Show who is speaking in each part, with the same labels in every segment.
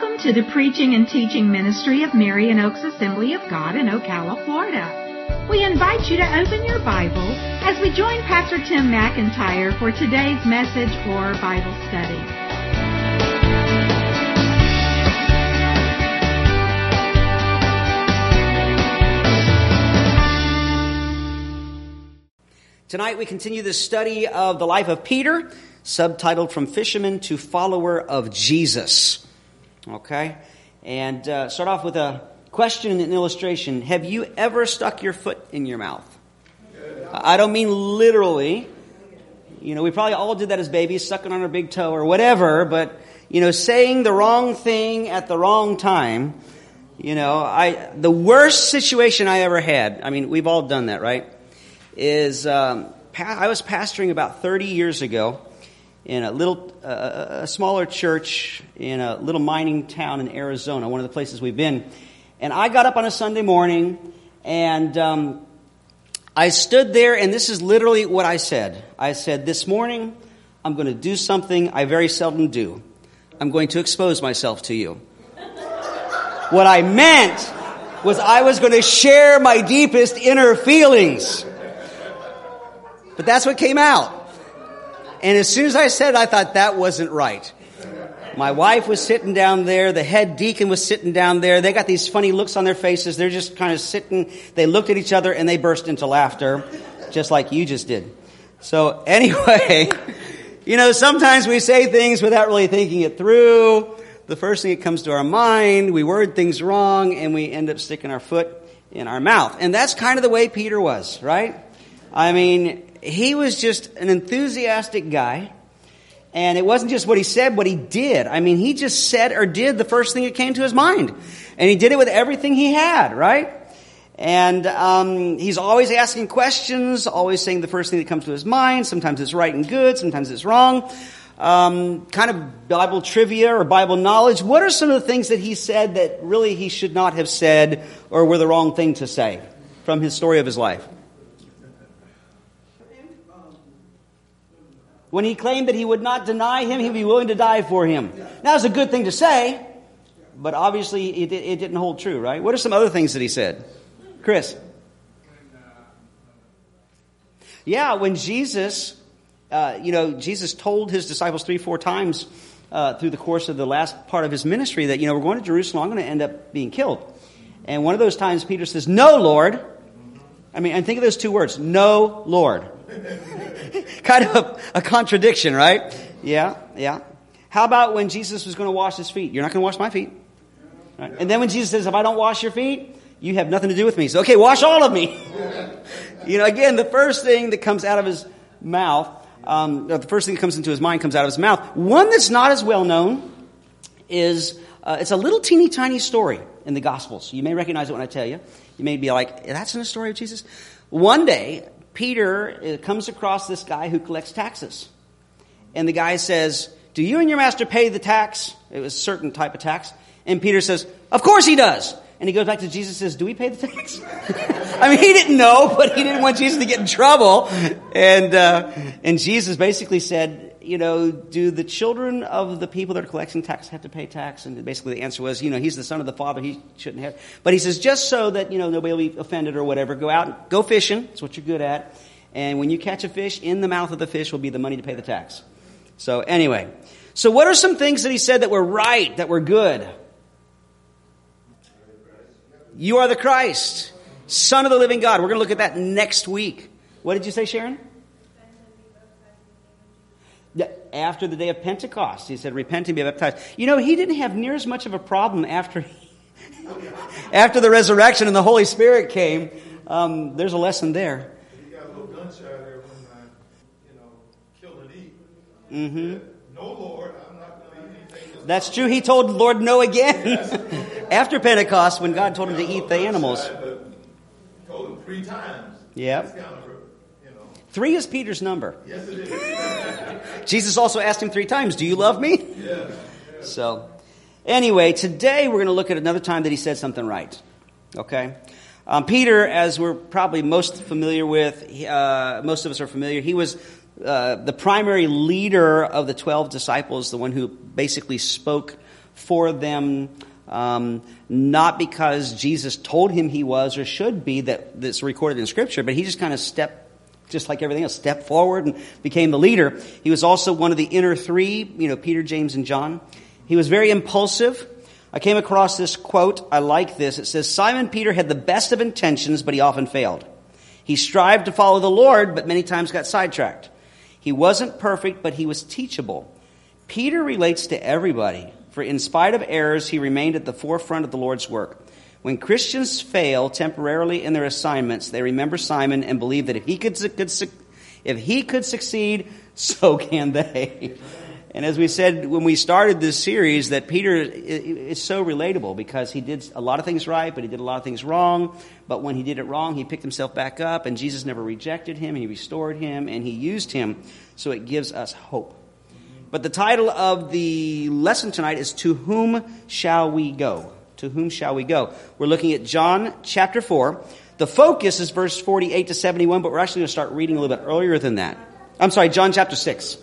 Speaker 1: Welcome to the preaching and teaching ministry of Marion Oaks Assembly of God in Ocala, Florida. We invite you to open your Bible as we join Pastor Tim McIntyre for today's message or Bible study.
Speaker 2: Tonight we continue the study of the life of Peter, subtitled From Fisherman to Follower of Jesus. Okay? And uh, start off with a question and an illustration. Have you ever stuck your foot in your mouth? I don't mean literally. You know, we probably all did that as babies, sucking on our big toe or whatever, but, you know, saying the wrong thing at the wrong time. You know, I, the worst situation I ever had, I mean, we've all done that, right? Is, um, I was pastoring about 30 years ago in a little, uh, a smaller church in a little mining town in Arizona, one of the places we've been. And I got up on a Sunday morning and um, I stood there, and this is literally what I said. I said, This morning, I'm going to do something I very seldom do. I'm going to expose myself to you. what I meant was I was going to share my deepest inner feelings. But that's what came out. And as soon as I said it, I thought that wasn't right. My wife was sitting down there. The head deacon was sitting down there. They got these funny looks on their faces. They're just kind of sitting. They looked at each other and they burst into laughter, just like you just did. So anyway, you know, sometimes we say things without really thinking it through. The first thing that comes to our mind, we word things wrong and we end up sticking our foot in our mouth. And that's kind of the way Peter was, right? I mean, he was just an enthusiastic guy. And it wasn't just what he said, what he did. I mean, he just said or did the first thing that came to his mind. And he did it with everything he had, right? And um, he's always asking questions, always saying the first thing that comes to his mind. Sometimes it's right and good, sometimes it's wrong. Um, kind of Bible trivia or Bible knowledge. What are some of the things that he said that really he should not have said or were the wrong thing to say from his story of his life? When he claimed that he would not deny him, he'd be willing to die for him. Now, it's a good thing to say, but obviously it, it didn't hold true, right? What are some other things that he said? Chris? Yeah, when Jesus, uh, you know, Jesus told his disciples three, four times uh, through the course of the last part of his ministry that, you know, we're going to Jerusalem, I'm going to end up being killed. And one of those times Peter says, No, Lord. I mean, and think of those two words, No, Lord. Kind of a, contradiction, right? Yeah, yeah. How about when Jesus was going to wash his feet? You're not going to wash my feet. Right? And then when Jesus says, if I don't wash your feet, you have nothing to do with me. So, okay, wash all of me. you know, again, the first thing that comes out of his mouth, um, the first thing that comes into his mind comes out of his mouth. One that's not as well known is uh, it's a little teeny tiny story in the Gospels. You may recognize it when I tell you. You may be like, that's in the story of Jesus. One day, Peter uh, comes across this guy who collects taxes. And the guy says, Do you and your master pay the tax? It was a certain type of tax. And Peter says, Of course he does. And he goes back to Jesus and says, Do we pay the tax? I mean, he didn't know, but he didn't want Jesus to get in trouble. And, uh, and Jesus basically said, you know, do the children of the people that are collecting tax have to pay tax? And basically the answer was, you know, he's the son of the father, he shouldn't have. But he says, just so that, you know, nobody will be offended or whatever, go out, go fishing, that's what you're good at. And when you catch a fish, in the mouth of the fish will be the money to pay the tax. So anyway, so what are some things that he said that were right, that were good? You are the Christ, Son of the living God. We're going to look at that next week. What did you say, Sharon? After the day of Pentecost. He said, Repent and be baptized. You know, he didn't have near as much of a problem after, after the resurrection and the Holy Spirit came. Um, there's a lesson there.
Speaker 3: He got a little gun shy there when, uh, you know, kill and eat.
Speaker 2: Mm-hmm.
Speaker 3: No, Lord, I'm not going to eat anything.
Speaker 2: That's true. He told the Lord no again. after Pentecost, when God told him to eat the animals.
Speaker 3: Told him three times.
Speaker 2: Yep. Three is Peter's number.
Speaker 3: Yes, it is.
Speaker 2: Jesus also asked him three times, Do you love me?
Speaker 3: Yes.
Speaker 2: So, anyway, today we're going to look at another time that he said something right. Okay? Um, Peter, as we're probably most familiar with, uh, most of us are familiar, he was uh, the primary leader of the 12 disciples, the one who basically spoke for them, um, not because Jesus told him he was or should be that that's recorded in Scripture, but he just kind of stepped, just like everything else, stepped forward and became the leader. He was also one of the inner three, you know, Peter, James, and John. He was very impulsive. I came across this quote. I like this. It says, Simon Peter had the best of intentions, but he often failed. He strived to follow the Lord, but many times got sidetracked. He wasn't perfect, but he was teachable. Peter relates to everybody, for in spite of errors, he remained at the forefront of the Lord's work. When Christians fail temporarily in their assignments, they remember Simon and believe that if he could, could if he could succeed, so can they. And as we said when we started this series, that Peter is so relatable because he did a lot of things right, but he did a lot of things wrong. But when he did it wrong, he picked himself back up, and Jesus never rejected him. He restored him, and he used him. So it gives us hope. But the title of the lesson tonight is To Whom Shall We Go? To whom shall we go? We're looking at John chapter 4. The focus is verse 48 to 71, but we're actually going to start reading a little bit earlier than that. I'm sorry, John chapter 6.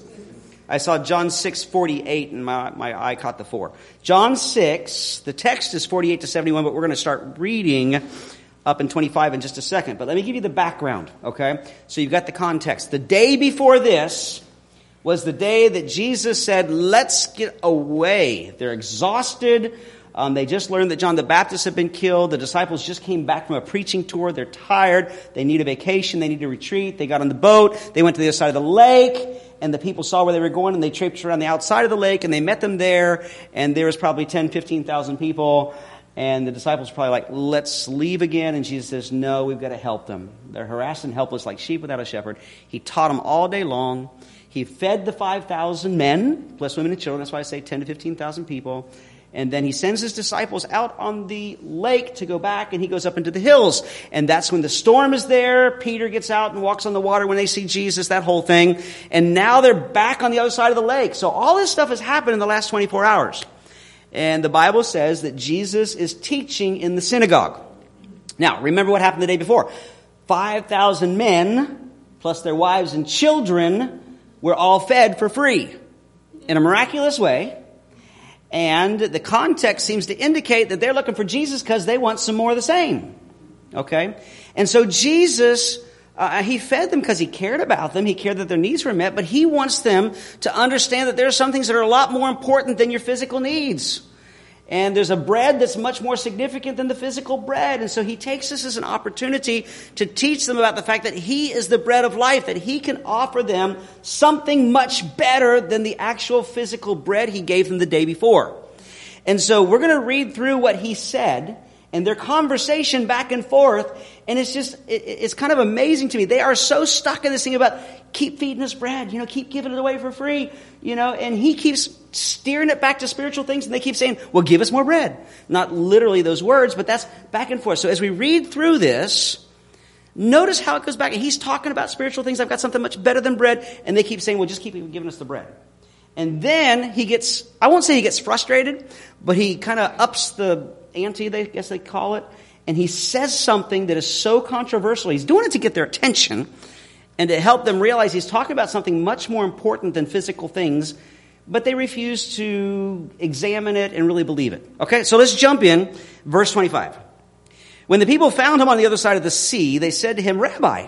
Speaker 2: I saw John 6, 48, and my, my eye caught the 4. John 6, the text is 48 to 71, but we're going to start reading up in 25 in just a second. But let me give you the background, okay? So you've got the context. The day before this was the day that Jesus said, Let's get away. They're exhausted. Um, they just learned that John the Baptist had been killed. The disciples just came back from a preaching tour. They're tired. They need a vacation. They need to retreat. They got on the boat. They went to the other side of the lake and the people saw where they were going and they traipsed around the outside of the lake and they met them there and there was probably 10, 15,000 people and the disciples were probably like, let's leave again. And Jesus says, no, we've got to help them. They're harassed and helpless like sheep without a shepherd. He taught them all day long. He fed the 5,000 men, plus women and children. That's why I say 10 to 15,000 people. And then he sends his disciples out on the lake to go back, and he goes up into the hills. And that's when the storm is there. Peter gets out and walks on the water when they see Jesus, that whole thing. And now they're back on the other side of the lake. So all this stuff has happened in the last 24 hours. And the Bible says that Jesus is teaching in the synagogue. Now, remember what happened the day before. 5,000 men, plus their wives and children, were all fed for free in a miraculous way. And the context seems to indicate that they're looking for Jesus because they want some more of the same. Okay? And so Jesus, uh, he fed them because he cared about them. He cared that their needs were met, but he wants them to understand that there are some things that are a lot more important than your physical needs. And there's a bread that's much more significant than the physical bread. And so he takes this as an opportunity to teach them about the fact that he is the bread of life, that he can offer them something much better than the actual physical bread he gave them the day before. And so we're going to read through what he said and their conversation back and forth. And it's just, it's kind of amazing to me. They are so stuck in this thing about keep feeding us bread, you know, keep giving it away for free, you know, and he keeps steering it back to spiritual things and they keep saying, well, give us more bread. Not literally those words, but that's back and forth. So as we read through this, notice how it goes back. He's talking about spiritual things. I've got something much better than bread. And they keep saying, well, just keep giving us the bread. And then he gets, I won't say he gets frustrated, but he kind of ups the ante, they guess they call it, and he says something that is so controversial. He's doing it to get their attention and to help them realize he's talking about something much more important than physical things, but they refuse to examine it and really believe it. Okay, so let's jump in. Verse 25. When the people found him on the other side of the sea, they said to him, Rabbi,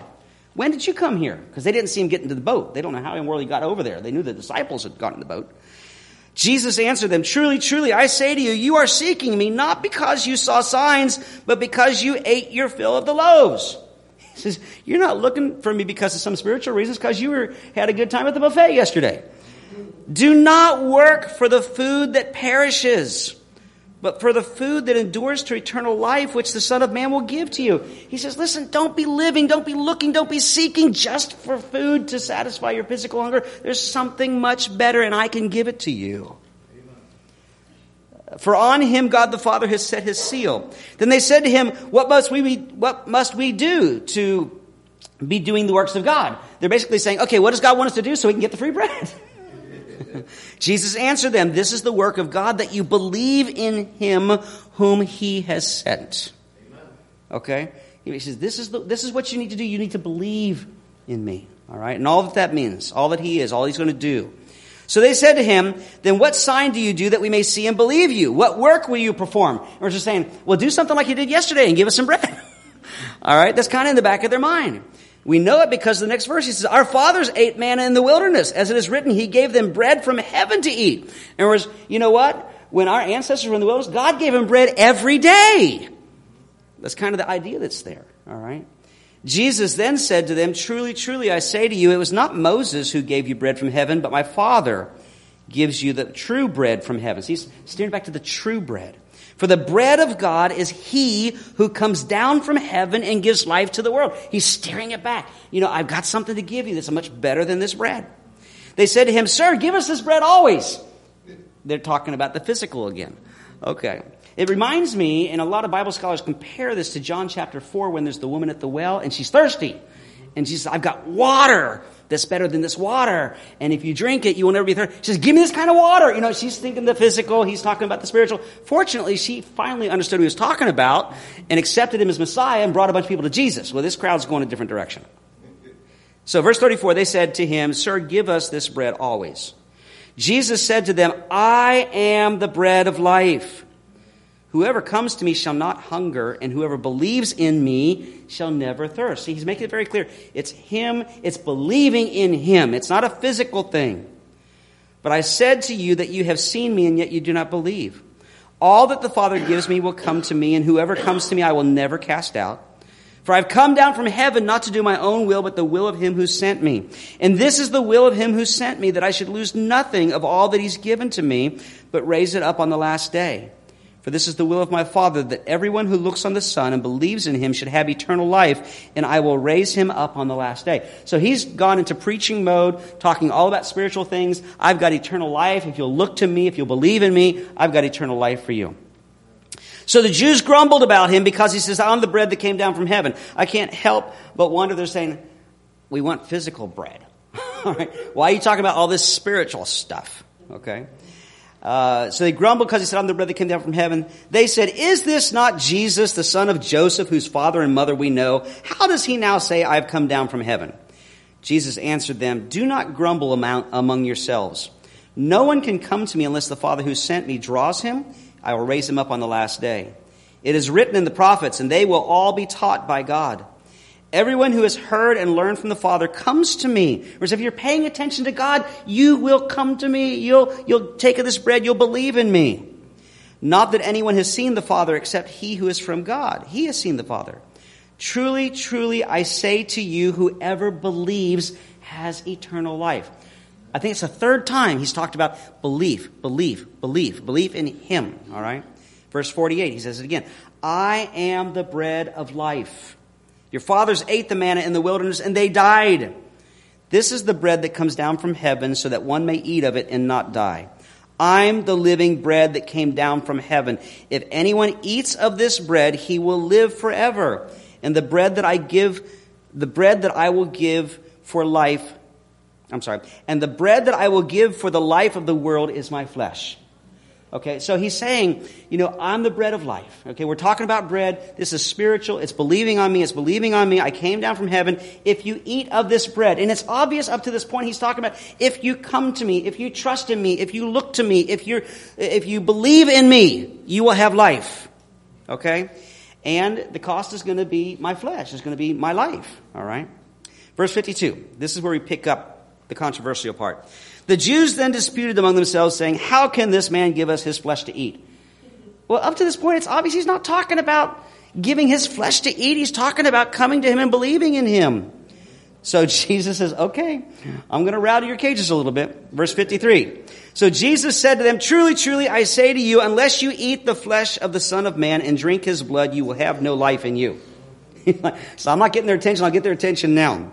Speaker 2: when did you come here? Because they didn't see him get into the boat. They don't know how in the world he got over there. They knew the disciples had gotten in the boat. Jesus answered them, Truly, truly, I say to you, you are seeking me not because you saw signs, but because you ate your fill of the loaves. He says, You're not looking for me because of some spiritual reasons, because you were, had a good time at the buffet yesterday. Do not work for the food that perishes but for the food that endures to eternal life, which the Son of Man will give to you. He says, listen, don't be living, don't be looking, don't be seeking just for food to satisfy your physical hunger. There's something much better, and I can give it to you. For on him God the Father has set his seal. Then they said to him, What must we, be, what must we do to be doing the works of God? They're basically saying, Okay, what does God want us to do so we can get the free bread? Jesus answered them, This is the work of God that you believe in him whom he has sent. Okay? He says, this is, the, this is what you need to do. You need to believe in me. All right? And all that that means, all that he is, all he's going to do. So they said to him, Then what sign do you do that we may see and believe you? What work will you perform? And we're just saying, Well, do something like you did yesterday and give us some bread. All right, that's kind of in the back of their mind. We know it because the next verse he says, Our fathers ate manna in the wilderness. As it is written, He gave them bread from heaven to eat. Other words, you know what? When our ancestors were in the wilderness, God gave them bread every day. That's kind of the idea that's there. All right. Jesus then said to them, Truly, truly, I say to you, it was not Moses who gave you bread from heaven, but my Father gives you the true bread from heaven. So he's steering back to the true bread. For the bread of God is he who comes down from heaven and gives life to the world. He's steering it back. You know, I've got something to give you that's much better than this bread. They said to him, Sir, give us this bread always. They're talking about the physical again. Okay. It reminds me, and a lot of Bible scholars compare this to John chapter 4 when there's the woman at the well and she's thirsty. And she says, I've got water that's better than this water. And if you drink it, you will never be thirsty. She says, give me this kind of water. You know, she's thinking the physical, he's talking about the spiritual. Fortunately, she finally understood what he was talking about and accepted him as Messiah and brought a bunch of people to Jesus. Well, this crowd's going a different direction. So verse 34, they said to him, Sir, give us this bread always. Jesus said to them, I am the bread of life. Whoever comes to me shall not hunger, and whoever believes in me shall never thirst. See, he's making it very clear. It's him, it's believing in him. It's not a physical thing. But I said to you that you have seen me, and yet you do not believe. All that the Father gives me will come to me, and whoever comes to me I will never cast out. For I've come down from heaven not to do my own will, but the will of him who sent me. And this is the will of him who sent me, that I should lose nothing of all that he's given to me, but raise it up on the last day. For this is the will of my Father, that everyone who looks on the Son and believes in him should have eternal life, and I will raise him up on the last day. So he's gone into preaching mode, talking all about spiritual things. I've got eternal life. If you'll look to me, if you'll believe in me, I've got eternal life for you. So the Jews grumbled about him because he says, I'm the bread that came down from heaven. I can't help but wonder, they're saying, we want physical bread. all right? Why are you talking about all this spiritual stuff? Okay. Uh, so they grumbled because he said, I'm the bread that came down from heaven. They said, Is this not Jesus, the son of Joseph, whose father and mother we know? How does he now say, I've come down from heaven? Jesus answered them, Do not grumble among yourselves. No one can come to me unless the Father who sent me draws him. I will raise him up on the last day. It is written in the prophets, and they will all be taught by God. Everyone who has heard and learned from the Father comes to me. Whereas if you're paying attention to God, you will come to me. You'll, you'll take of this bread. You'll believe in me. Not that anyone has seen the Father except he who is from God. He has seen the Father. Truly, truly, I say to you, whoever believes has eternal life. I think it's the third time he's talked about belief, belief, belief, belief in him. All right? Verse 48, he says it again. I am the bread of life. Your fathers ate the manna in the wilderness and they died. This is the bread that comes down from heaven so that one may eat of it and not die. I'm the living bread that came down from heaven. If anyone eats of this bread, he will live forever. And the bread that I give, the bread that I will give for life, I'm sorry, and the bread that I will give for the life of the world is my flesh. Okay, so he's saying, you know, I'm the bread of life. Okay, we're talking about bread. This is spiritual. It's believing on me. It's believing on me. I came down from heaven. If you eat of this bread, and it's obvious up to this point, he's talking about if you come to me, if you trust in me, if you look to me, if you if you believe in me, you will have life. Okay, and the cost is going to be my flesh. It's going to be my life. All right. Verse 52. This is where we pick up the controversial part. The Jews then disputed among themselves, saying, How can this man give us his flesh to eat? Well, up to this point, it's obvious he's not talking about giving his flesh to eat. He's talking about coming to him and believing in him. So Jesus says, Okay, I'm going to rattle your cages a little bit. Verse 53. So Jesus said to them, Truly, truly, I say to you, unless you eat the flesh of the Son of Man and drink his blood, you will have no life in you. so I'm not getting their attention. I'll get their attention now.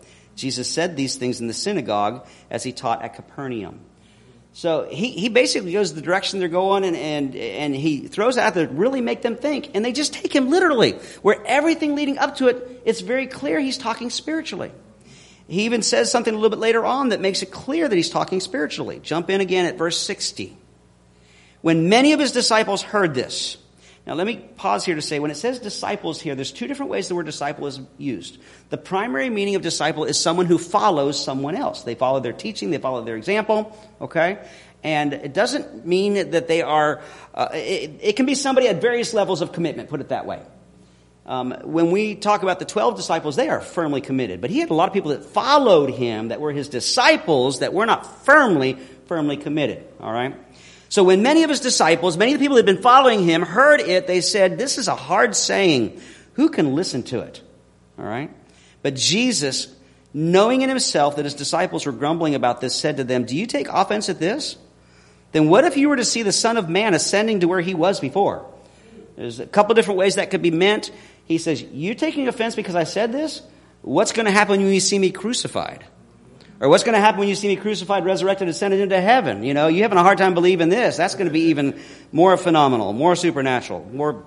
Speaker 2: Jesus said these things in the synagogue as he taught at Capernaum. So he, he basically goes the direction they're going and, and, and he throws out there really make them think. And they just take him literally. Where everything leading up to it, it's very clear he's talking spiritually. He even says something a little bit later on that makes it clear that he's talking spiritually. Jump in again at verse 60. When many of his disciples heard this, now let me pause here to say when it says disciples here, there's two different ways the word disciple is used. The primary meaning of disciple is someone who follows someone else. They follow their teaching, they follow their example, okay? And it doesn't mean that they are, uh, it, it, can be somebody at various levels of commitment, put it that way. Um, when we talk about the 12 disciples, they are firmly committed. But he had a lot of people that followed him, that were his disciples, that were not firmly, firmly committed, all right? So when many of his disciples, many of the people that had been following him, heard it, they said, This is a hard saying. Who can listen to it? All right? But Jesus, knowing in himself that his disciples were grumbling about this, said to them, Do you take offense at this? Then what if you were to see the Son of Man ascending to where he was before? There's a couple different ways that could be meant. He says, You taking offense because I said this? What's going to happen when you see me crucified? Or what's going to happen when you see me crucified, resurrected, ascended into heaven? You know, you having a hard time believing this. That's going to be even more phenomenal, more supernatural, more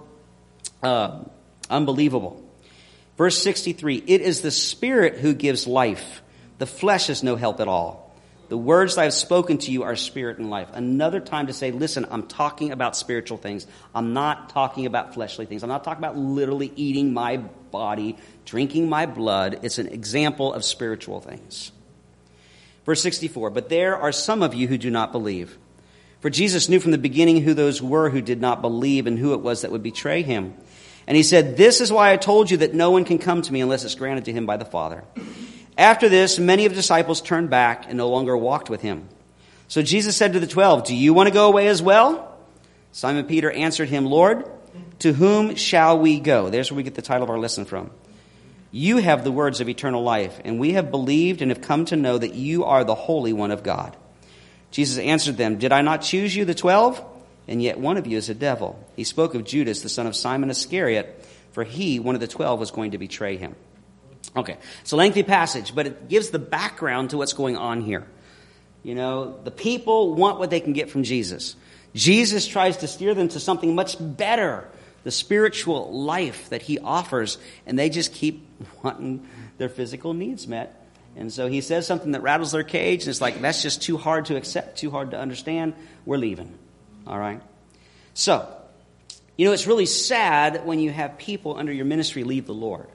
Speaker 2: uh, unbelievable. Verse 63 It is the Spirit who gives life, the flesh is no help at all. The words I have spoken to you are spirit and life. Another time to say, listen, I'm talking about spiritual things. I'm not talking about fleshly things. I'm not talking about literally eating my body, drinking my blood. It's an example of spiritual things. Verse 64 But there are some of you who do not believe. For Jesus knew from the beginning who those were who did not believe and who it was that would betray him. And he said, This is why I told you that no one can come to me unless it's granted to him by the Father. After this, many of the disciples turned back and no longer walked with him. So Jesus said to the twelve, Do you want to go away as well? Simon Peter answered him, Lord, to whom shall we go? There's where we get the title of our lesson from. You have the words of eternal life, and we have believed and have come to know that you are the Holy One of God. Jesus answered them, Did I not choose you, the twelve? And yet one of you is a devil. He spoke of Judas, the son of Simon Iscariot, for he, one of the twelve, was going to betray him. Okay, it's a lengthy passage, but it gives the background to what's going on here. You know, the people want what they can get from Jesus. Jesus tries to steer them to something much better the spiritual life that he offers, and they just keep wanting their physical needs met. And so he says something that rattles their cage, and it's like, that's just too hard to accept, too hard to understand. We're leaving. All right? So, you know, it's really sad when you have people under your ministry leave the Lord.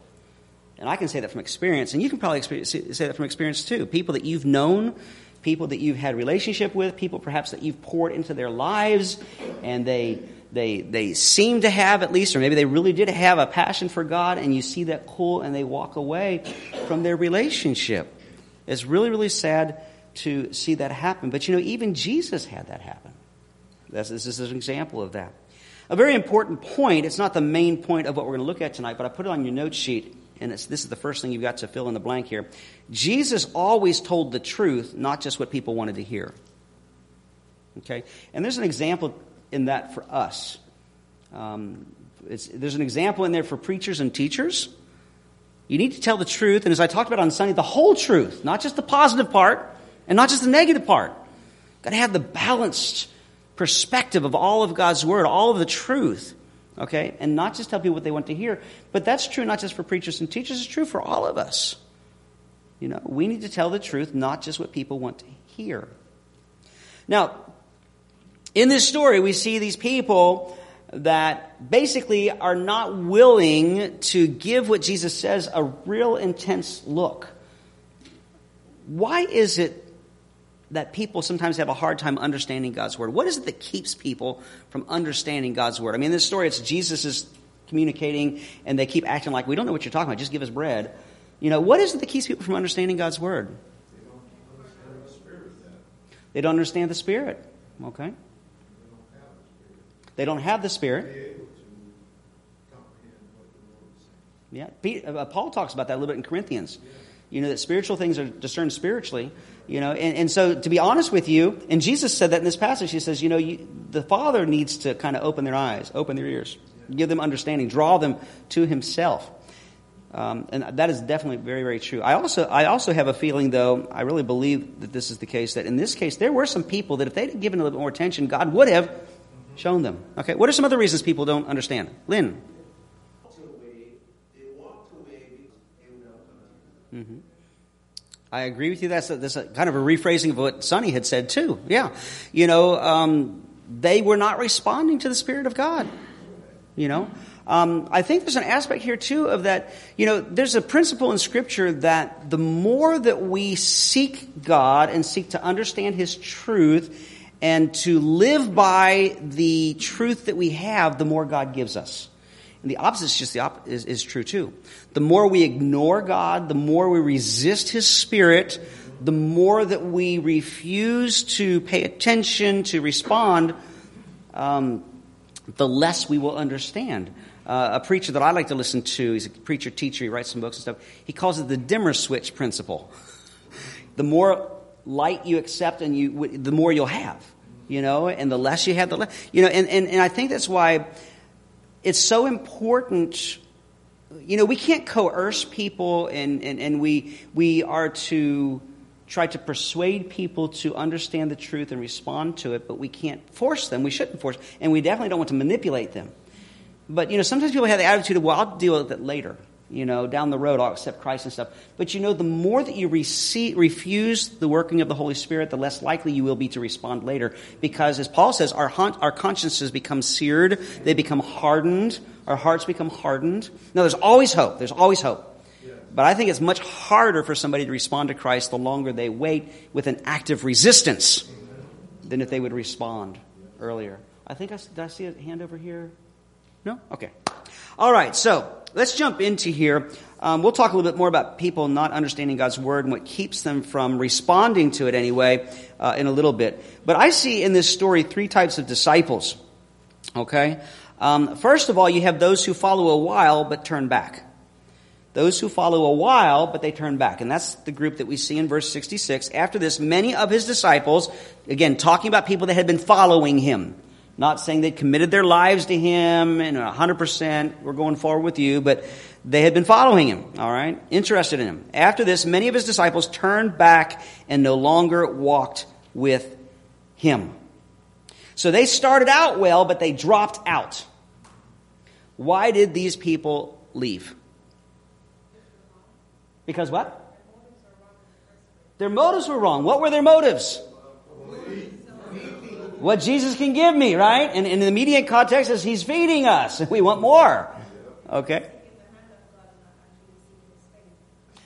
Speaker 2: And I can say that from experience, and you can probably say that from experience too. People that you've known, people that you've had relationship with, people perhaps that you've poured into their lives, and they they, they seem to have at least, or maybe they really did have a passion for God, and you see that cool, and they walk away from their relationship. It's really, really sad to see that happen. But you know, even Jesus had that happen. This, this is an example of that. A very important point, it's not the main point of what we're going to look at tonight, but I put it on your note sheet, and this is the first thing you've got to fill in the blank here. Jesus always told the truth, not just what people wanted to hear. Okay? And there's an example in that for us. Um, there's an example in there for preachers and teachers. You need to tell the truth, and as I talked about on Sunday, the whole truth, not just the positive part and not just the negative part. You've Got to have the balanced perspective of all of God's Word, all of the truth, okay? And not just tell people what they want to hear, but that's true not just for preachers and teachers, it's true for all of us. You know, we need to tell the truth, not just what people want to hear. Now, in this story, we see these people that basically are not willing to give what Jesus says a real intense look. Why is it that people sometimes have a hard time understanding God's word? What is it that keeps people from understanding God's word? I mean, in this story, it's Jesus is communicating and they keep acting like we don't know what you're talking about, just give us bread. You know, what is it that keeps people from understanding God's word? They don't understand the Spirit. Don't understand the spirit. Okay? They don't have the Spirit. Yeah, uh, Paul talks about that a little bit in Corinthians. You know, that spiritual things are discerned spiritually. You know, and, and so to be honest with you, and Jesus said that in this passage, he says, you know, you, the Father needs to kind of open their eyes, open their ears, give them understanding, draw them to himself. Um, and that is definitely very, very true. I also, I also have a feeling, though, I really believe that this is the case, that in this case, there were some people that if they'd given a little bit more attention, God would have shown them. Okay, what are some other reasons people don't understand? Lynn? Mm-hmm. I agree with you. That's, a, that's a kind of a rephrasing of what Sonny had said, too. Yeah. You know, um, they were not responding to the Spirit of God. You know? Um, I think there's an aspect here, too, of that, you know, there's a principle in Scripture that the more that we seek God and seek to understand His truth and to live by the truth that we have, the more God gives us. And the opposite is just the op- is, is true too. The more we ignore God, the more we resist His Spirit, the more that we refuse to pay attention, to respond, um, the less we will understand. Uh, a preacher that I like to listen to, he's a preacher teacher, he writes some books and stuff, he calls it the dimmer switch principle. the more light you accept and you, the more you'll have, you know, and the less you have, the less, you know, and, and, and I think that's why it's so important you know we can't coerce people and, and, and we we are to try to persuade people to understand the truth and respond to it but we can't force them. We shouldn't force and we definitely don't want to manipulate them. But you know sometimes people have the attitude of well i'll deal with it later you know, down the road, I'll accept Christ and stuff. But you know, the more that you receive, refuse the working of the Holy Spirit, the less likely you will be to respond later. Because as Paul says, our, our consciences become seared, they become hardened, our hearts become hardened. Now, there's always hope. There's always hope. But I think it's much harder for somebody to respond to Christ the longer they wait with an active resistance than if they would respond earlier. I think I, did I see a hand over here? No? Okay. All right, so let's jump into here. Um, we'll talk a little bit more about people not understanding God's word and what keeps them from responding to it anyway uh, in a little bit. But I see in this story three types of disciples. Okay? Um, first of all, you have those who follow a while but turn back. Those who follow a while, but they turn back. And that's the group that we see in verse 66. After this, many of his disciples, again, talking about people that had been following him, not saying they committed their lives to him and 100%, we're going forward with you, but they had been following him, all right? Interested in him. After this, many of his disciples turned back and no longer walked with him. So they started out well, but they dropped out. Why did these people leave? Because what? Their motives were wrong. What were their motives? What Jesus can give me, right? And, in the immediate context is He's feeding us. We want more. Okay?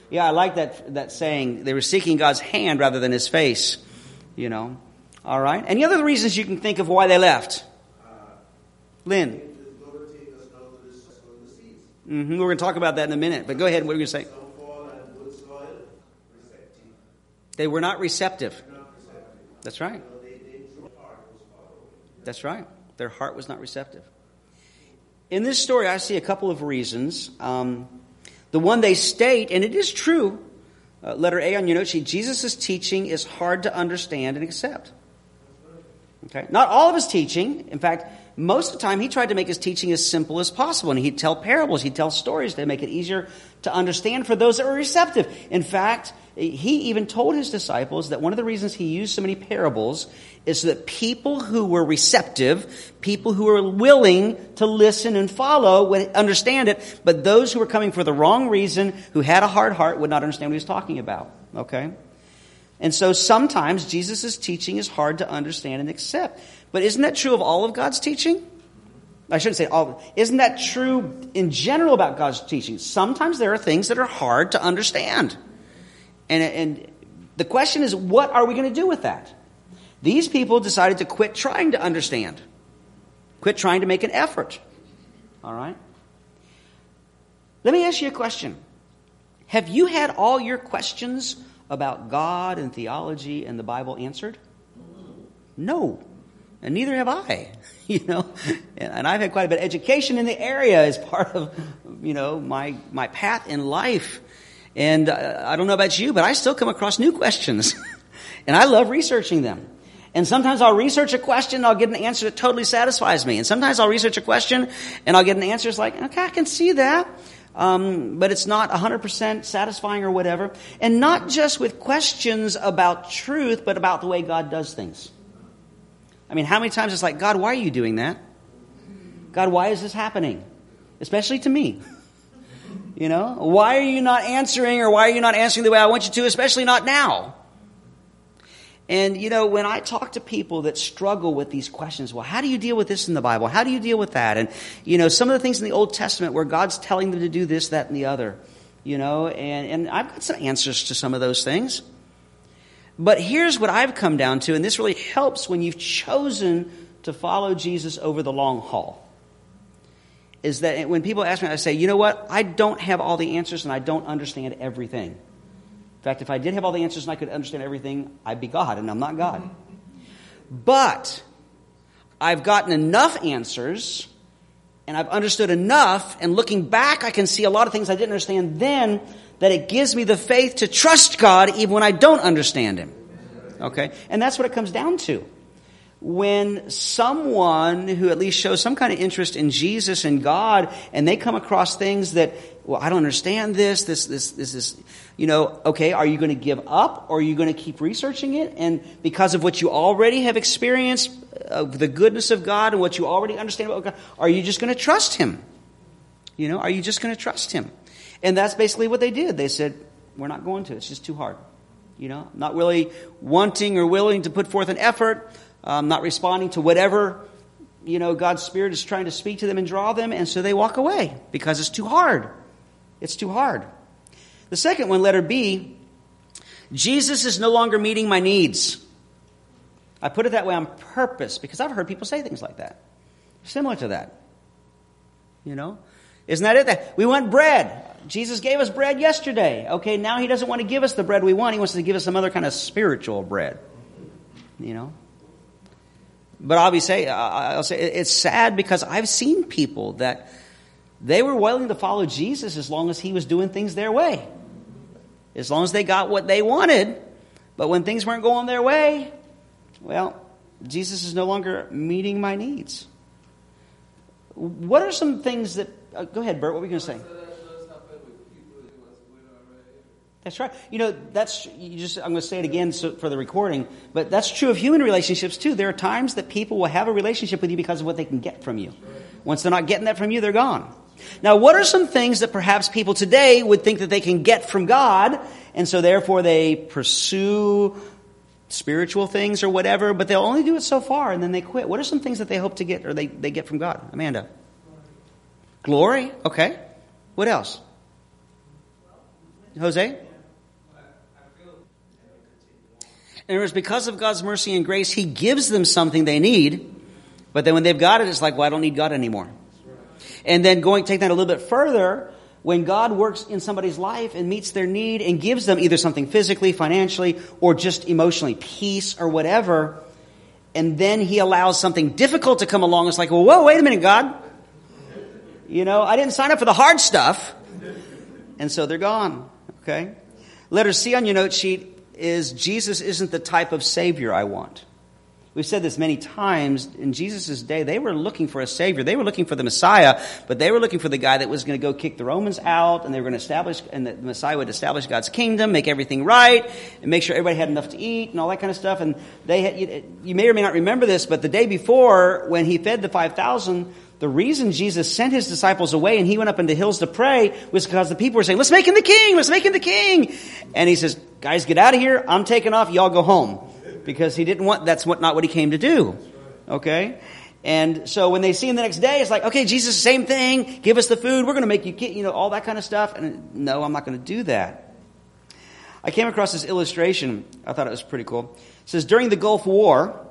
Speaker 2: Yeah, I like that, that saying. They were seeking God's hand rather than His face. You know? All right? Any other reasons you can think of why they left? Lynn? Mm-hmm. We're going to talk about that in a minute, but go ahead. What are you going to say? They were not receptive. That's right. That's right. Their heart was not receptive. In this story, I see a couple of reasons. Um, the one they state, and it is true, uh, letter A on your note sheet, Jesus' teaching is hard to understand and accept. Okay? Not all of his teaching. In fact, most of the time he tried to make his teaching as simple as possible. And he'd tell parables, he'd tell stories to make it easier to understand for those that were receptive. In fact, he even told his disciples that one of the reasons he used so many parables is that people who were receptive, people who were willing to listen and follow would understand it, but those who were coming for the wrong reason, who had a hard heart, would not understand what he was talking about. Okay? And so sometimes Jesus' teaching is hard to understand and accept. But isn't that true of all of God's teaching? I shouldn't say all. Isn't that true in general about God's teaching? Sometimes there are things that are hard to understand. And, and the question is, what are we going to do with that? These people decided to quit trying to understand, quit trying to make an effort. All right? Let me ask you a question. Have you had all your questions about God and theology and the Bible answered? No. And neither have I. You know, and I've had quite a bit of education in the area as part of, you know, my, my path in life. And uh, I don't know about you, but I still come across new questions. and I love researching them. And sometimes I'll research a question and I'll get an answer that totally satisfies me. And sometimes I'll research a question and I'll get an answer that's like, okay, I can see that. um, but it's not 100% satisfying or whatever. And not just with questions about truth, but about the way God does things. I mean, how many times it's like, God, why are you doing that? God, why is this happening? Especially to me. You know, why are you not answering or why are you not answering the way I want you to, especially not now? And, you know, when I talk to people that struggle with these questions, well, how do you deal with this in the Bible? How do you deal with that? And, you know, some of the things in the Old Testament where God's telling them to do this, that, and the other, you know, and, and I've got some answers to some of those things. But here's what I've come down to, and this really helps when you've chosen to follow Jesus over the long haul. Is that when people ask me, I say, you know what? I don't have all the answers and I don't understand everything. In fact, if I did have all the answers and I could understand everything, I'd be God, and I'm not God. But I've gotten enough answers and I've understood enough, and looking back, I can see a lot of things I didn't understand then that it gives me the faith to trust God even when I don't understand Him. Okay? And that's what it comes down to. When someone who at least shows some kind of interest in Jesus and God, and they come across things that, well, I don't understand this, this, this, this is, you know, okay, are you going to give up or are you going to keep researching it? And because of what you already have experienced, of the goodness of God and what you already understand about God, are you just going to trust Him? You know, are you just going to trust Him? And that's basically what they did. They said, we're not going to. It's just too hard. You know, not really wanting or willing to put forth an effort, not responding to whatever, you know, God's Spirit is trying to speak to them and draw them, and so they walk away because it's too hard. It's too hard. The second one, letter B, Jesus is no longer meeting my needs. I put it that way on purpose because I've heard people say things like that. Similar to that. You know? Isn't that it? We want bread. Jesus gave us bread yesterday. Okay, now he doesn't want to give us the bread we want. He wants to give us some other kind of spiritual bread. You know? But I'll be say, I'll say it's sad because I've seen people that they were willing to follow Jesus as long as he was doing things their way as long as they got what they wanted. But when things weren't going their way, well, Jesus is no longer meeting my needs. What are some things that. Uh, go ahead, Bert. What were you going to say? That's right. You know, that's you just. I'm going to say it again so, for the recording, but that's true of human relationships too. There are times that people will have a relationship with you because of what they can get from you. Once they're not getting that from you, they're gone. Now, what are some things that perhaps people today would think that they can get from God, and so therefore they pursue spiritual things or whatever, but they'll only do it so far and then they quit? What are some things that they hope to get or they, they get from God? Amanda. Glory. Okay. What else? Jose? And it was because of God's mercy and grace, He gives them something they need, but then when they've got it, it's like, well, I don't need God anymore. And then going, take that a little bit further, when God works in somebody's life and meets their need and gives them either something physically, financially, or just emotionally, peace or whatever, and then He allows something difficult to come along, it's like, well, whoa, wait a minute, God. You know, I didn't sign up for the hard stuff. And so they're gone. Okay? Letter C on your note sheet is Jesus isn't the type of Savior I want. We've said this many times. In Jesus' day, they were looking for a Savior. They were looking for the Messiah, but they were looking for the guy that was going to go kick the Romans out, and they were going to establish, and the Messiah would establish God's kingdom, make everything right, and make sure everybody had enough to eat, and all that kind of stuff. And they had, you, you may or may not remember this, but the day before, when he fed the 5,000, the reason Jesus sent his disciples away and he went up into hills to pray was because the people were saying, let's make him the king, let's make him the king. And he says, guys, get out of here. I'm taking off. Y'all go home because he didn't want, that's what, not what he came to do. Okay? And so when they see him the next day, it's like, okay, Jesus, same thing. Give us the food. We're going to make you, you know, all that kind of stuff. And no, I'm not going to do that. I came across this illustration. I thought it was pretty cool. It says, during the Gulf War,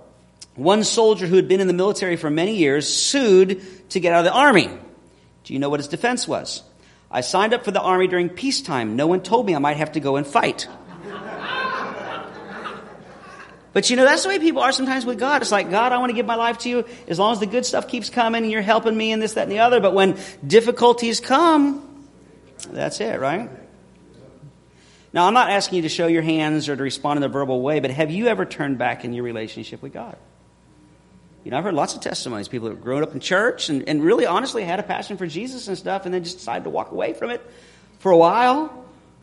Speaker 2: one soldier who had been in the military for many years sued to get out of the army. Do you know what his defense was? I signed up for the army during peacetime. No one told me I might have to go and fight. But you know, that's the way people are sometimes with God. It's like, God, I want to give my life to you as long as the good stuff keeps coming and you're helping me and this, that, and the other. But when difficulties come, that's it, right? Now, I'm not asking you to show your hands or to respond in a verbal way, but have you ever turned back in your relationship with God? You know, I've heard lots of testimonies. People that grown up in church and, and really honestly had a passion for Jesus and stuff and then just decided to walk away from it for a while.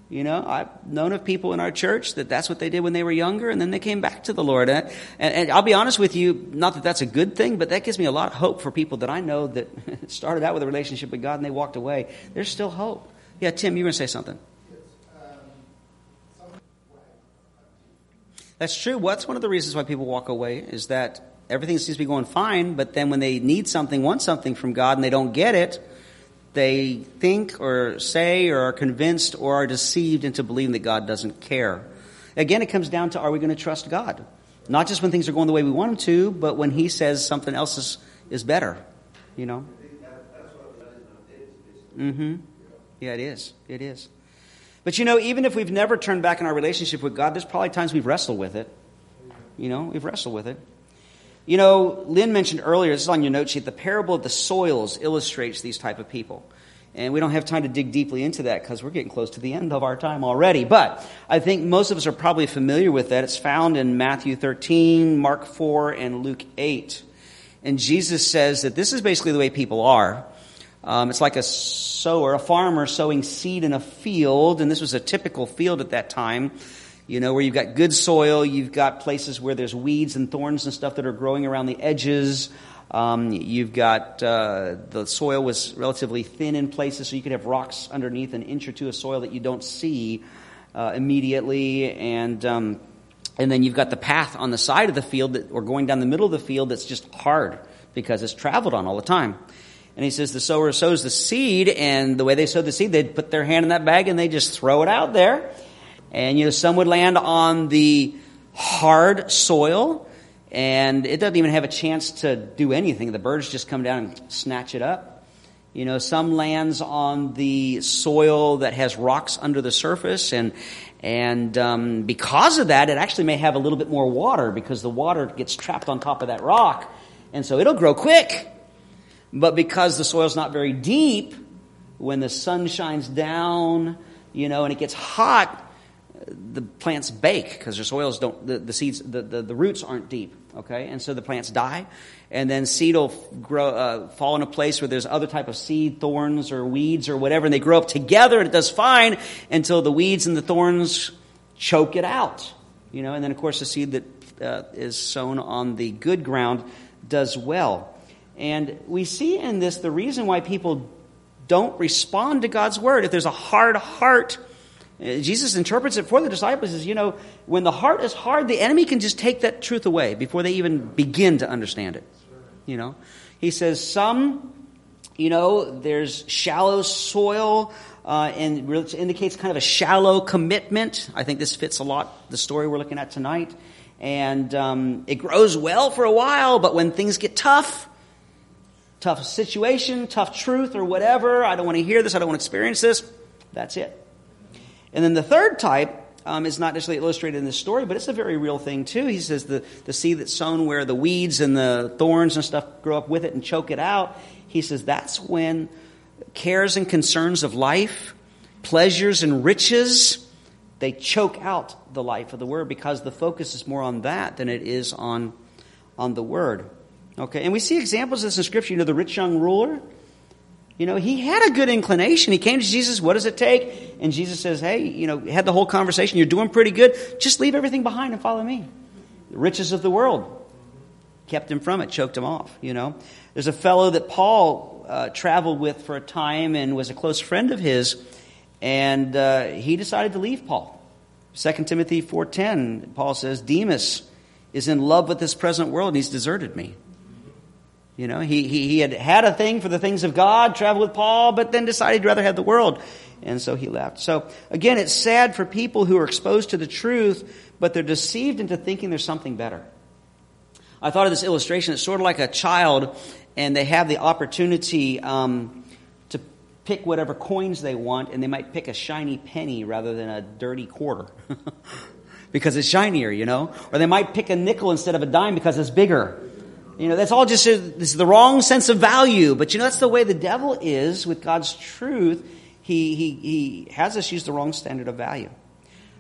Speaker 2: You know, I've known of people in our church that that's what they did when they were younger, and then they came back to the Lord. And, and, I'll be honest with you, not that that's a good thing, but that gives me a lot of hope for people that I know that started out with a relationship with God and they walked away. There's still hope. Yeah, Tim, you were going to say something. That's true. What's one of the reasons why people walk away is that everything seems to be going fine, but then when they need something, want something from God, and they don't get it, they think or say or are convinced or are deceived into believing that God doesn't care. Again, it comes down to are we going to trust God? Not just when things are going the way we want them to, but when He says something else is, is better. You know? Mm-hmm. Yeah, it is. It is. But you know, even if we've never turned back in our relationship with God, there's probably times we've wrestled with it. You know, we've wrestled with it. You know, Lynn mentioned earlier, this is on your note sheet, the parable of the soils illustrates these type of people. And we don't have time to dig deeply into that because we're getting close to the end of our time already. But I think most of us are probably familiar with that. It's found in Matthew 13, Mark 4, and Luke 8. And Jesus says that this is basically the way people are. Um, it's like a sower, a farmer sowing seed in a field, and this was a typical field at that time you know, where you've got good soil, you've got places where there's weeds and thorns and stuff that are growing around the edges. Um, you've got uh, the soil was relatively thin in places, so you could have rocks underneath an inch or two of soil that you don't see uh, immediately, and um, and then you've got the path on the side of the field that, or going down the middle of the field that's just hard because it's traveled on all the time. And he says the sower sows the seed, and the way they sow the seed, they'd put their hand in that bag and they just throw it out there. And, you know, some would land on the hard soil, and it doesn't even have a chance to do anything. The birds just come down and snatch it up. You know, some lands on the soil that has rocks under the surface, and and um, because of that, it actually may have a little bit more water because the water gets trapped on top of that rock, and so it'll grow quick. But because the soil's not very deep, when the sun shines down, you know, and it gets hot, the plants bake because their soils don't, the, the seeds, the, the, the, roots aren't deep, okay? And so the plants die. And then seed will grow, uh, fall in a place where there's other type of seed, thorns or weeds or whatever, and they grow up together and it does fine until the weeds and the thorns choke it out, you know? And then, of course, the seed that uh, is sown on the good ground does well. And we see in this the reason why people don't respond to God's word. If there's a hard heart, Jesus interprets it for the disciples as, you know, when the heart is hard, the enemy can just take that truth away before they even begin to understand it. You know, he says some, you know, there's shallow soil, uh, and it indicates kind of a shallow commitment. I think this fits a lot the story we're looking at tonight. And um, it grows well for a while, but when things get tough, tough situation, tough truth, or whatever, I don't want to hear this, I don't want to experience this, that's it. And then the third type um, is not necessarily illustrated in this story, but it's a very real thing too. He says the, the seed that's sown where the weeds and the thorns and stuff grow up with it and choke it out. He says that's when cares and concerns of life, pleasures and riches, they choke out the life of the word because the focus is more on that than it is on, on the word. Okay, and we see examples of this in Scripture. You know, the rich young ruler, you know, he had a good inclination. He came to Jesus, what does it take? And Jesus says, hey, you know, had the whole conversation. You're doing pretty good. Just leave everything behind and follow me. The riches of the world kept him from it, choked him off, you know. There's a fellow that Paul uh, traveled with for a time and was a close friend of his, and uh, he decided to leave Paul. 2 Timothy 4.10, Paul says, Demas is in love with this present world and he's deserted me. You know, he, he, he had had a thing for the things of God, traveled with Paul, but then decided he'd rather have the world. And so he left. So again, it's sad for people who are exposed to the truth, but they're deceived into thinking there's something better. I thought of this illustration. It's sort of like a child, and they have the opportunity um, to pick whatever coins they want, and they might pick a shiny penny rather than a dirty quarter. because it's shinier, you know? Or they might pick a nickel instead of a dime because it's bigger. You know, that's all just a, this is the wrong sense of value. But you know, that's the way the devil is with God's truth. He, he, he has us use the wrong standard of value.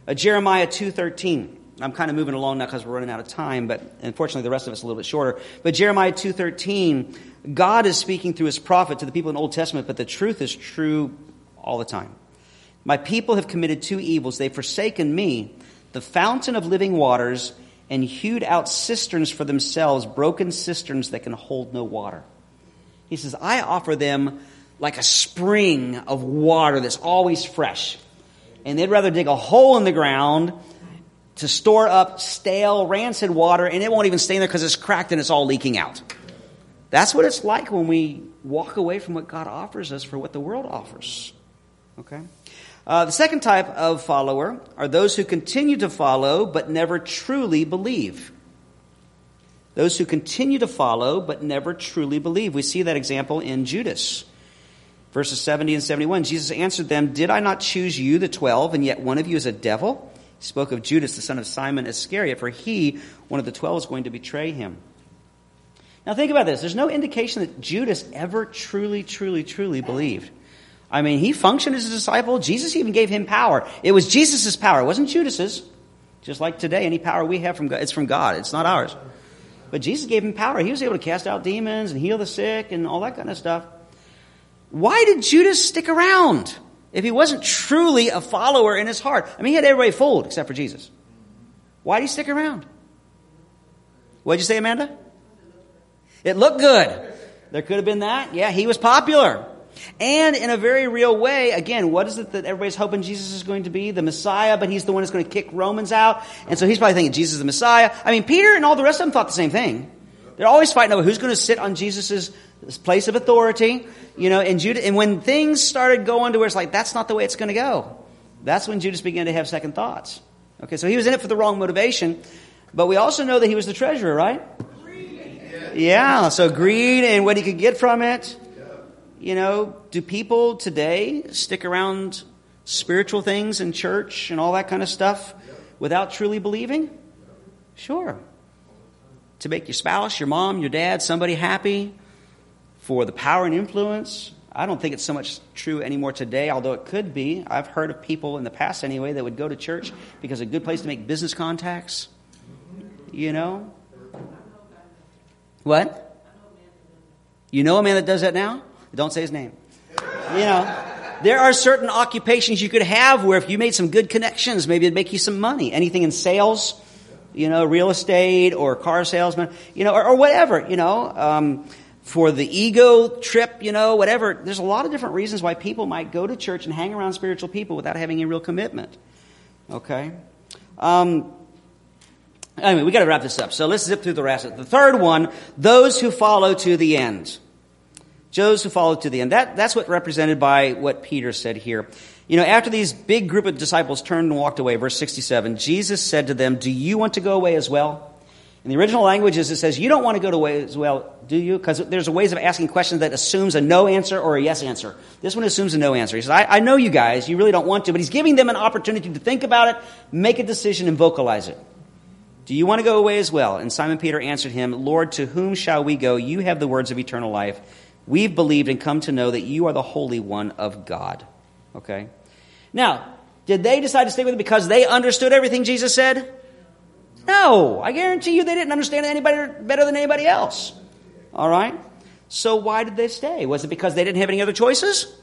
Speaker 2: Uh, Jeremiah 2.13 I'm kind of moving along now because we're running out of time, but unfortunately the rest of it's a little bit shorter. But Jeremiah 2.13, God is speaking through his prophet to the people in the Old Testament, but the truth is true all the time. My people have committed two evils. They've forsaken me, the fountain of living waters, and hewed out cisterns for themselves, broken cisterns that can hold no water. He says, I offer them like a spring of water that's always fresh. And they'd rather dig a hole in the ground to store up stale, rancid water, and it won't even stay in there because it's cracked and it's all leaking out. That's what it's like when we walk away from what God offers us for what the world offers. Okay? Uh, the second type of follower are those who continue to follow but never truly believe. Those who continue to follow but never truly believe. We see that example in Judas. Verses 70 and 71. Jesus answered them, Did I not choose you, the twelve, and yet one of you is a devil? He spoke of Judas, the son of Simon Iscariot, for he, one of the twelve, is going to betray him. Now think about this. There's no indication that Judas ever truly, truly, truly believed. I mean, he functioned as a disciple. Jesus even gave him power. It was Jesus' power. It wasn't Judas's. Just like today, any power we have from God, it's from God. It's not ours. But Jesus gave him power. He was able to cast out demons and heal the sick and all that kind of stuff. Why did Judas stick around if he wasn't truly a follower in his heart? I mean, he had everybody fooled except for Jesus. Why did he stick around? What did you say, Amanda? It looked good. There could have been that. Yeah, he was popular. And in a very real way, again, what is it that everybody's hoping Jesus is going to be? The Messiah, but he's the one that's going to kick Romans out. And so he's probably thinking Jesus is the Messiah. I mean, Peter and all the rest of them thought the same thing. They're always fighting over who's going to sit on Jesus' place of authority. You know, and Judas, and when things started going to where it's like, that's not the way it's going to go, that's when Judas began to have second thoughts. Okay, so he was in it for the wrong motivation. But we also know that he was the treasurer, right? Yeah, so greed and what he could get from it. You know, do people today stick around spiritual things in church and all that kind of stuff without truly believing? Sure. To make your spouse, your mom, your dad, somebody happy for the power and influence. I don't think it's so much true anymore today, although it could be. I've heard of people in the past anyway that would go to church because a good place to make business contacts. You know? What? You know a man that does that now? Don't say his name. You know, there are certain occupations you could have where if you made some good connections, maybe it'd make you some money. Anything in sales, you know, real estate or car salesman, you know, or, or whatever, you know, um, for the ego trip, you know, whatever. There's a lot of different reasons why people might go to church and hang around spiritual people without having a real commitment. Okay? Um, anyway, we got to wrap this up. So let's zip through the rest. The third one, those who follow to the end. Those who follow to the end. That, that's what represented by what Peter said here. You know, after these big group of disciples turned and walked away, verse 67, Jesus said to them, Do you want to go away as well? In the original languages, it says, You don't want to go away as well, do you? Because there's ways of asking questions that assumes a no answer or a yes answer. This one assumes a no answer. He says, I, I know you guys, you really don't want to, but he's giving them an opportunity to think about it, make a decision, and vocalize it. Do you want to go away as well? And Simon Peter answered him, Lord, to whom shall we go? You have the words of eternal life. We've believed and come to know that you are the Holy One of God. Okay? Now, did they decide to stay with him because they understood everything Jesus said? No. I guarantee you they didn't understand anybody better than anybody else. All right? So why did they stay? Was it because they didn't have any other choices?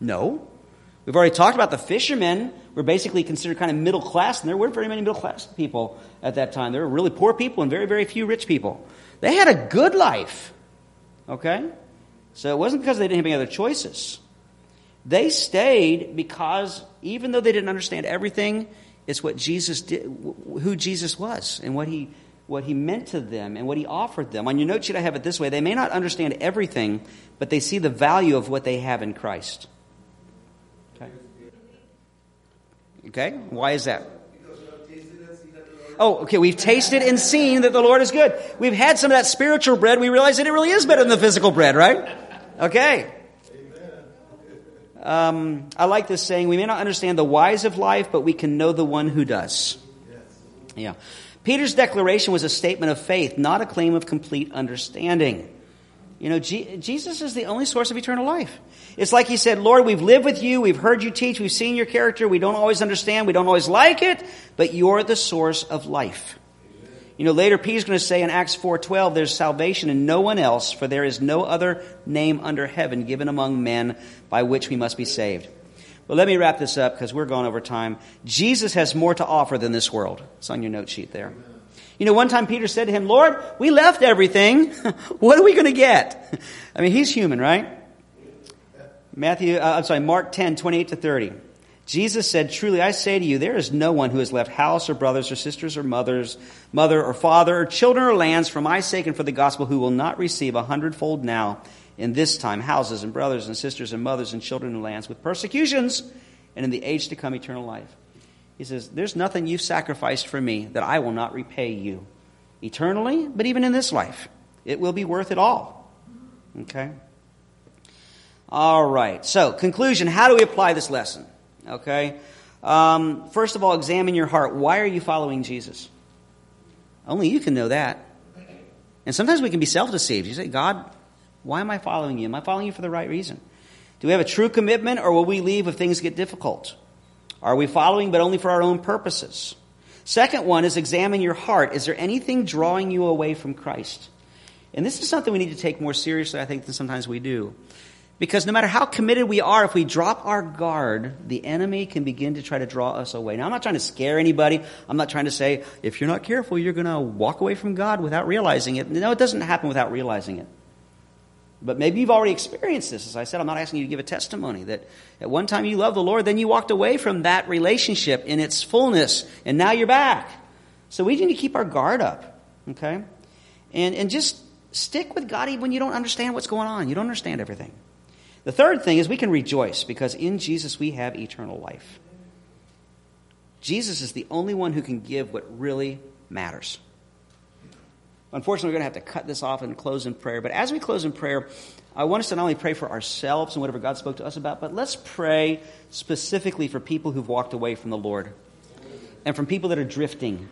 Speaker 2: No. We've already talked about the fishermen were basically considered kind of middle class, and there weren't very many middle class people at that time. There were really poor people and very, very few rich people. They had a good life. Okay? So it wasn't because they didn't have any other choices. They stayed because even though they didn't understand everything, it's what Jesus did, who Jesus was and what he, what he meant to them and what he offered them. On your note sheet, I have it this way. They may not understand everything, but they see the value of what they have in Christ. Okay? Okay? Why is that? Oh, okay. We've tasted and seen that the Lord is good. We've had some of that spiritual bread. We realize that it really is better than the physical bread, right? Okay. Um, I like this saying. We may not understand the whys of life, but we can know the one who does. Yeah. Peter's declaration was a statement of faith, not a claim of complete understanding. You know, G- Jesus is the only source of eternal life. It's like he said, Lord, we've lived with you, we've heard you teach, we've seen your character, we don't always understand, we don't always like it, but you're the source of life. You know, later Peter's going to say in Acts 4:12, there's salvation in no one else, for there is no other name under heaven given among men by which we must be saved. But let me wrap this up because we're going over time. Jesus has more to offer than this world. It's on your note sheet there. You know, one time Peter said to him, Lord, we left everything. what are we going to get? I mean, he's human, right? Matthew, uh, I'm sorry, Mark 10, 28 to 30. Jesus said, Truly I say to you, there is no one who has left house or brothers or sisters or mothers, mother or father or children or lands for my sake and for the gospel who will not receive a hundredfold now in this time houses and brothers and sisters and mothers and children and lands with persecutions and in the age to come eternal life. He says, There's nothing you've sacrificed for me that I will not repay you eternally, but even in this life. It will be worth it all. Okay? All right. So, conclusion how do we apply this lesson? Okay? Um, first of all, examine your heart. Why are you following Jesus? Only you can know that. And sometimes we can be self deceived. You say, God, why am I following you? Am I following you for the right reason? Do we have a true commitment, or will we leave if things get difficult? Are we following but only for our own purposes? Second one is examine your heart. Is there anything drawing you away from Christ? And this is something we need to take more seriously, I think, than sometimes we do. Because no matter how committed we are, if we drop our guard, the enemy can begin to try to draw us away. Now, I'm not trying to scare anybody. I'm not trying to say, if you're not careful, you're going to walk away from God without realizing it. No, it doesn't happen without realizing it. But maybe you've already experienced this. As I said, I'm not asking you to give a testimony that at one time you loved the Lord, then you walked away from that relationship in its fullness, and now you're back. So we need to keep our guard up, okay? And, and just stick with God even when you don't understand what's going on. You don't understand everything. The third thing is we can rejoice because in Jesus we have eternal life. Jesus is the only one who can give what really matters. Unfortunately, we're going to have to cut this off and close in prayer. But as we close in prayer, I want us to not only pray for ourselves and whatever God spoke to us about, but let's pray specifically for people who've walked away from the Lord and from people that are drifting.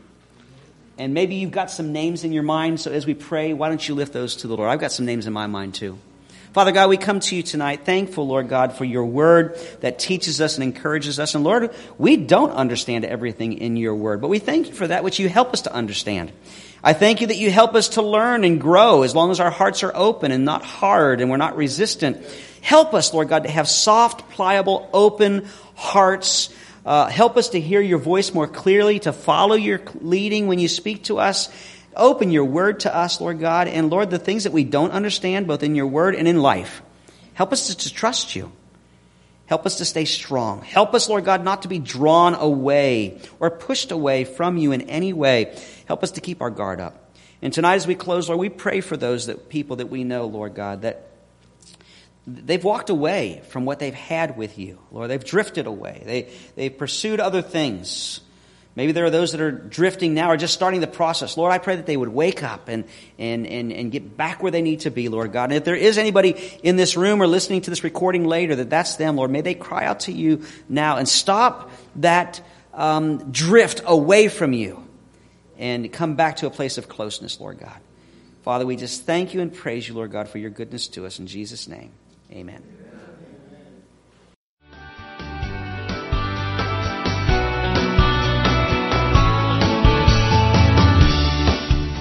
Speaker 2: And maybe you've got some names in your mind, so as we pray, why don't you lift those to the Lord? I've got some names in my mind too. Father God, we come to you tonight thankful, Lord God, for your word that teaches us and encourages us. And Lord, we don't understand everything in your word, but we thank you for that which you help us to understand. I thank you that you help us to learn and grow as long as our hearts are open and not hard and we're not resistant. Help us, Lord God, to have soft, pliable, open hearts. Uh, help us to hear your voice more clearly, to follow your leading when you speak to us. Open your word to us, Lord God, and Lord, the things that we don't understand, both in your word and in life. Help us to, trust you. Help us to stay strong. Help us, Lord God, not to be drawn away or pushed away from you in any way. Help us to keep our guard up. And tonight, as we close, Lord, we pray for those that, people that we know, Lord God, that they've walked away from what they've had with you. Lord, they've drifted away. They, they've pursued other things. Maybe there are those that are drifting now or just starting the process. Lord, I pray that they would wake up and, and, and, and get back where they need to be, Lord God. And if there is anybody in this room or listening to this recording later that that's them, Lord, may they cry out to you now and stop that um, drift away from you and come back to a place of closeness, Lord God. Father, we just thank you and praise you, Lord God, for your goodness to us. In Jesus' name, amen.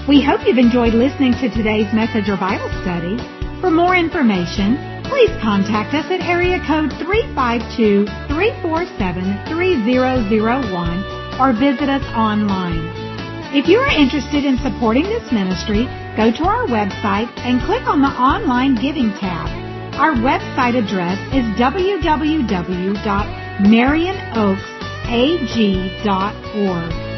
Speaker 1: We hope you've enjoyed listening to today's message or Bible study. For more information, please contact us at area code 352-347-3001 or visit us online. If you are interested in supporting this ministry, go to our website and click on the online giving tab. Our website address is www.marionoaksag.org.